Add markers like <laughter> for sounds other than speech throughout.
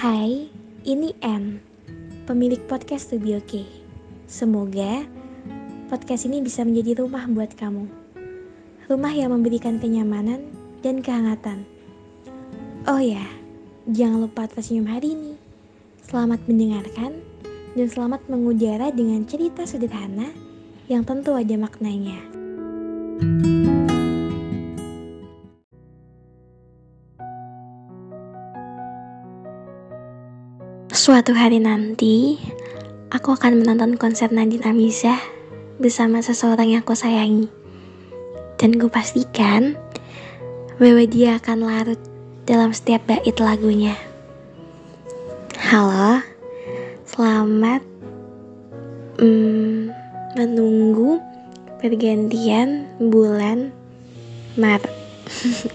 Hai, ini N, pemilik podcast To Be. Semoga podcast ini bisa menjadi rumah buat kamu. Rumah yang memberikan kenyamanan dan kehangatan. Oh ya, jangan lupa tersenyum hari ini. Selamat mendengarkan dan selamat mengudara dengan cerita sederhana yang tentu ada maknanya. Suatu hari nanti, aku akan menonton konser Nadine Amizah bersama seseorang yang aku sayangi. Dan gue pastikan bahwa dia akan larut dalam setiap bait lagunya. Halo, selamat hmm, menunggu pergantian bulan Maret. <laughs>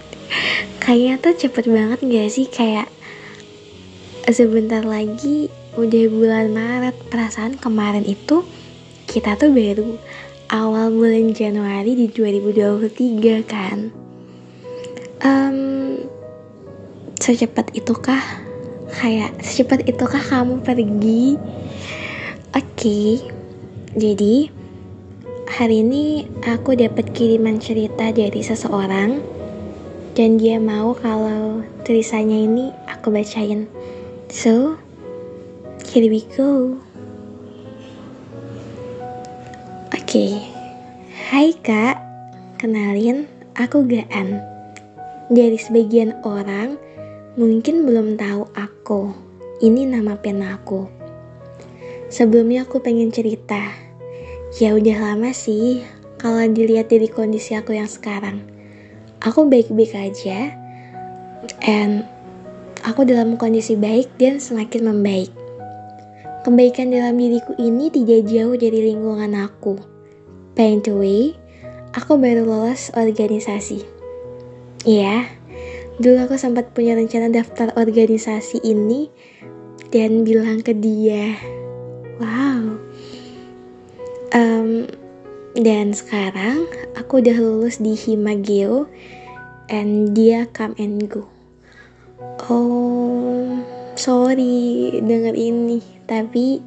Kayaknya tuh cepet banget gak sih kayak sebentar lagi udah bulan Maret. Perasaan kemarin itu kita tuh baru awal bulan Januari di 2023 kan? Um, secepat itukah kayak secepat itukah kamu pergi? Oke okay. jadi hari ini aku dapat kiriman cerita dari seseorang dan dia mau kalau tulisannya ini aku bacain So, here we go. Oke, okay. hai kak, kenalin aku Gaan. Dari sebagian orang mungkin belum tahu aku. Ini nama pen aku. Sebelumnya aku pengen cerita. Ya udah lama sih kalau dilihat dari kondisi aku yang sekarang. Aku baik-baik aja. And aku dalam kondisi baik dan semakin membaik. Kebaikan dalam diriku ini tidak jauh dari lingkungan aku. By the way, aku baru lolos organisasi. Iya, dulu aku sempat punya rencana daftar organisasi ini dan bilang ke dia, wow. Um, dan sekarang aku udah lulus di Himageo and dia come and go. Oh, sorry denger ini, tapi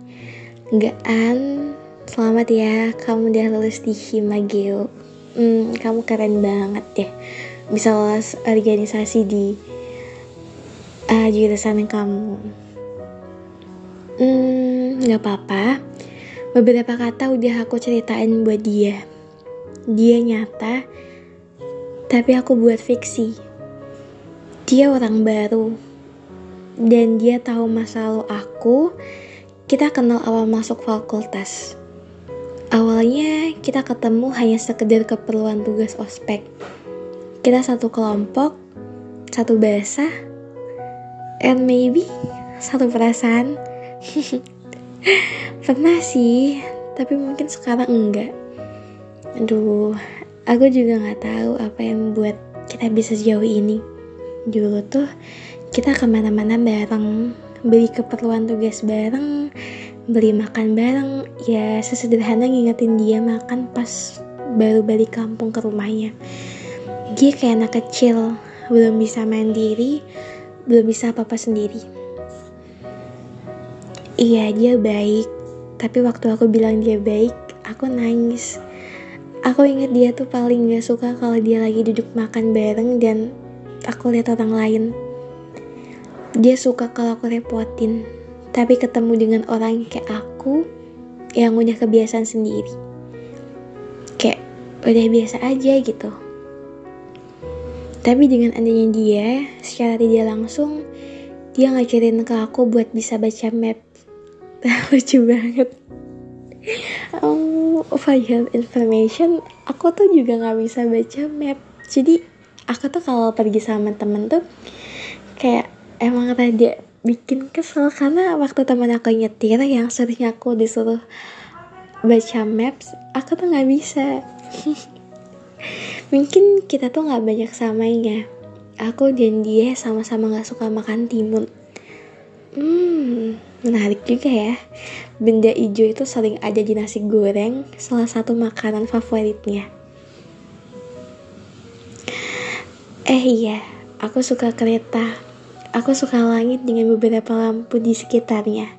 an selamat ya kamu udah lulus di Himageo. Hmm, kamu keren banget ya, bisa lolos organisasi di uh, jurusan kamu. Hmm, nggak apa-apa. Beberapa kata udah aku ceritain buat dia. Dia nyata, tapi aku buat fiksi dia orang baru. Dan dia tahu masa lalu aku kita kenal awal masuk fakultas. Awalnya kita ketemu hanya sekedar keperluan tugas ospek. Kita satu kelompok satu bahasa and maybe satu perasaan. <laughs> Pernah sih tapi mungkin sekarang enggak. Aduh aku juga nggak tahu apa yang membuat kita bisa sejauh ini dulu tuh kita ke mana-mana bareng beli keperluan tugas bareng beli makan bareng. Ya sesederhana ngingetin dia makan pas baru balik kampung ke rumahnya. Dia kayak anak kecil belum bisa mandiri belum bisa apa-apa sendiri. Iya dia baik. Tapi waktu aku bilang dia baik aku nangis. Aku inget dia tuh paling gak suka kalau dia lagi duduk makan bareng dan aku lihat orang lain. Dia suka kalau aku repotin, tapi ketemu dengan orang kayak aku yang udah kebiasaan sendiri. Kayak udah biasa aja gitu. Tapi dengan adanya dia, secara tidak langsung, dia ngajarin ke aku buat bisa baca map. <laughs> Lucu banget. Oh, for your information, aku tuh juga gak bisa baca map. Jadi aku tuh kalau pergi sama temen tuh kayak emang rada bikin kesel karena waktu temen aku nyetir yang sering aku disuruh baca maps aku tuh nggak bisa. <laughs> Mungkin kita tuh nggak banyak samanya aku dan dia sama-sama nggak suka makan timun. Hmm menarik juga ya. Benda hijau itu sering ada di nasi goreng salah satu makanan favoritnya Eh iya, aku suka kereta. Aku suka langit dengan beberapa lampu di sekitarnya.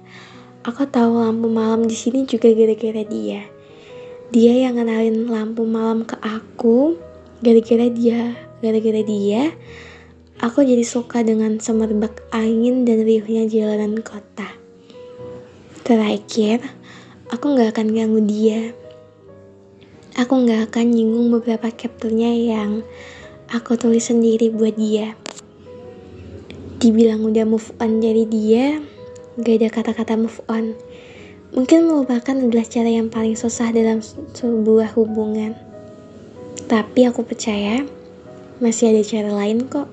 Aku tahu lampu malam di sini juga gara-gara dia. Dia yang kenalin lampu malam ke aku. Gara-gara dia, gara-gara dia, aku jadi suka dengan semerbak angin dan riuhnya jalanan kota. Terakhir, aku gak akan ganggu dia. Aku gak akan nyinggung beberapa chapternya yang aku tulis sendiri buat dia. Dibilang udah move on dari dia, gak ada kata-kata move on. Mungkin melupakan adalah cara yang paling susah dalam sebuah hubungan. Tapi aku percaya masih ada cara lain kok.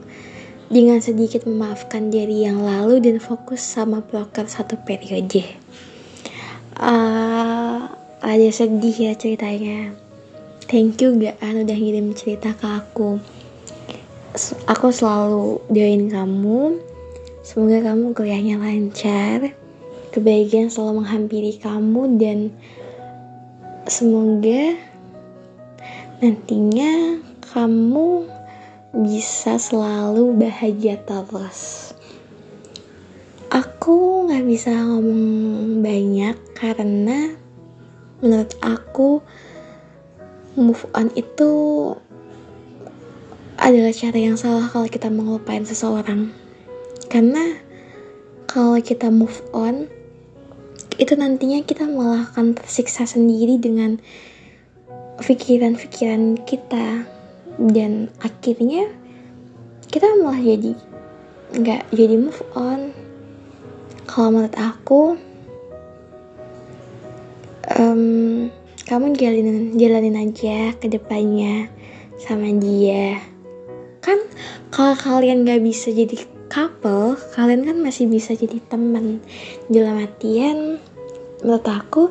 Dengan sedikit memaafkan diri yang lalu dan fokus sama broker satu periode. Uh, ada sedih ya ceritanya. Thank you Gaan udah ngirim cerita ke aku aku selalu doain kamu. Semoga kamu kuliahnya lancar. Kebahagiaan selalu menghampiri kamu dan semoga nantinya kamu bisa selalu bahagia terus. Aku nggak bisa ngomong banyak karena menurut aku move on itu adalah cara yang salah kalau kita mengelupain seseorang. Karena kalau kita move on, itu nantinya kita malah akan tersiksa sendiri dengan pikiran-pikiran kita dan akhirnya kita malah jadi nggak jadi move on. Kalau menurut aku, um, kamu jalanin jalanin aja ke depannya sama dia kan kalau kalian gak bisa jadi couple kalian kan masih bisa jadi teman. Dalam artian menurut aku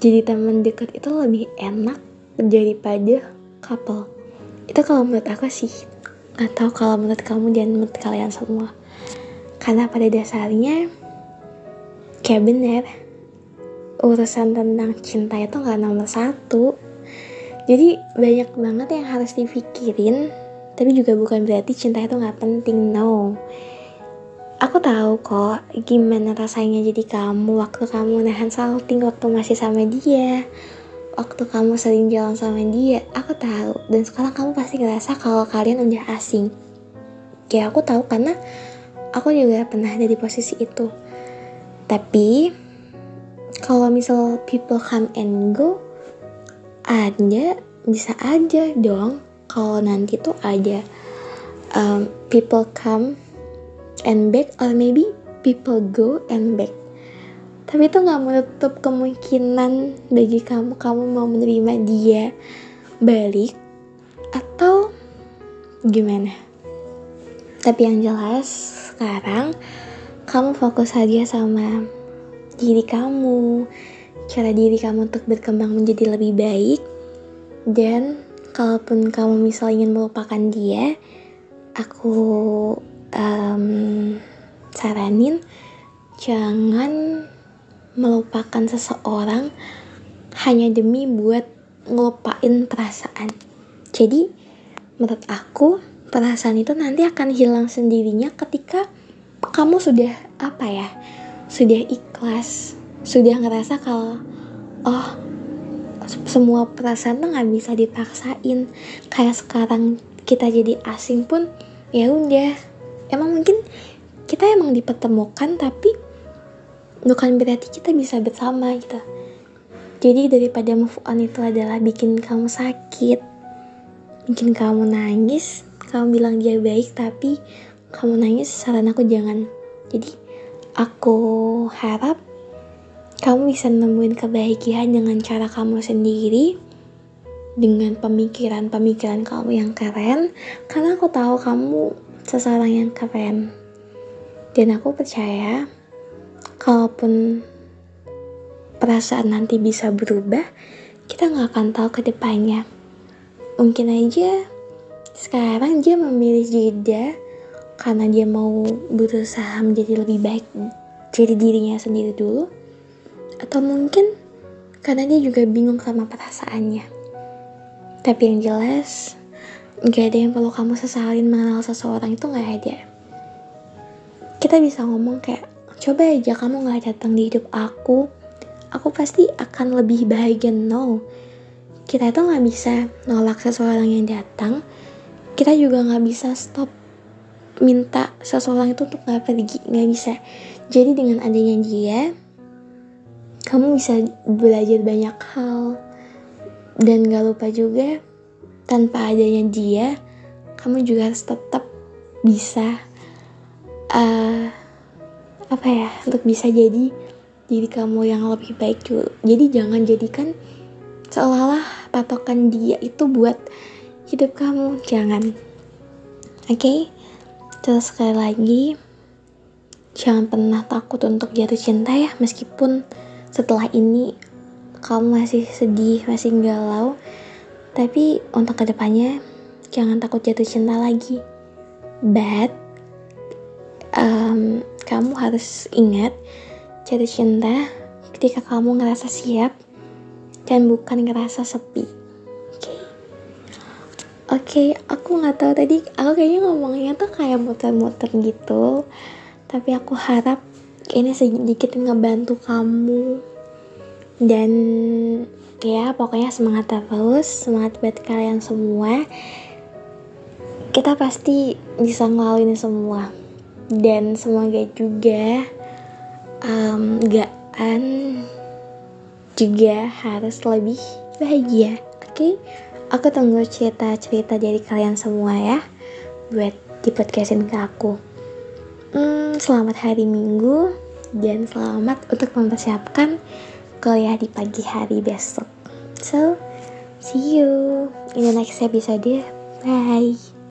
jadi teman dekat itu lebih enak daripada couple. Itu kalau menurut aku sih. Atau kalau menurut kamu dan menurut kalian semua. Karena pada dasarnya kayak bener urusan tentang cinta itu nggak nomor satu. Jadi banyak banget yang harus dipikirin tapi juga bukan berarti cinta itu nggak penting no. Aku tahu kok gimana rasanya jadi kamu waktu kamu nahan salting waktu masih sama dia waktu kamu sering jalan sama dia aku tahu. Dan sekarang kamu pasti ngerasa kalau kalian udah asing. Ya aku tahu karena aku juga pernah ada di posisi itu. Tapi kalau misal people come and go ada bisa aja dong kalau nanti tuh ada um, people come and back or maybe people go and back tapi itu nggak menutup kemungkinan bagi kamu kamu mau menerima dia balik atau gimana. Tapi yang jelas sekarang kamu fokus aja sama diri kamu cara diri kamu untuk berkembang menjadi lebih baik dan kalaupun kamu misal ingin melupakan dia aku um, saranin jangan melupakan seseorang hanya demi buat ngelupain perasaan. Jadi menurut aku perasaan itu nanti akan hilang sendirinya ketika kamu sudah apa ya sudah ikhlas sudah ngerasa kalau oh semua perasaan tuh nggak bisa dipaksain. Kayak sekarang kita jadi asing pun ya udah. Emang mungkin kita emang dipertemukan tapi bukan berarti kita bisa bersama gitu. Jadi daripada move on itu adalah bikin kamu sakit bikin kamu nangis kamu bilang dia baik tapi kamu nangis saran aku jangan. Jadi aku harap kamu bisa nemuin kebahagiaan dengan cara kamu sendiri dengan pemikiran-pemikiran kamu yang keren. Karena aku tahu kamu seseorang yang keren. Dan aku percaya kalaupun perasaan nanti bisa berubah kita nggak akan tahu ke depannya. Mungkin aja sekarang dia memilih jeda karena dia mau berusaha menjadi lebih baik jadi dirinya sendiri dulu atau mungkin karena dia juga bingung sama perasaannya. Tapi yang jelas, gak ada yang perlu kamu sesalin mengenal seseorang itu gak ada. kita bisa ngomong kayak coba aja kamu nggak datang di hidup aku aku pasti akan lebih bahagia no kita itu nggak bisa nolak seseorang yang datang kita juga nggak bisa stop minta seseorang itu untuk nggak pergi nggak bisa jadi dengan adanya dia kamu bisa belajar banyak hal. Dan gak lupa juga tanpa adanya dia kamu juga harus tetap bisa uh, apa ya untuk bisa jadi diri kamu yang lebih baik dulu. Jadi jangan jadikan seolah-olah patokan dia itu buat hidup kamu. Jangan. Oke? Okay? terus sekali lagi jangan pernah takut untuk jatuh cinta ya meskipun setelah ini kamu masih sedih masih galau. Tapi untuk ke depannya jangan takut jatuh cinta lagi. But um, kamu harus ingat jatuh cinta ketika kamu ngerasa siap dan bukan ngerasa sepi. Oke? Okay. aku nggak tahu tadi aku kayaknya ngomongnya tuh kayak muter-muter gitu. Tapi aku harap ini sedikit ngebantu kamu. Dan ya pokoknya semangat terus semangat buat kalian semua. Kita pasti bisa ngelaluin semua. Dan semoga juga um, Gaan juga harus lebih bahagia. Oke? Okay? aku tunggu cerita-cerita dari kalian semua ya buat di podcastin ke aku. Hmm, selamat hari minggu dan selamat untuk mempersiapkan kuliah di pagi hari besok. So see you in the next episode bye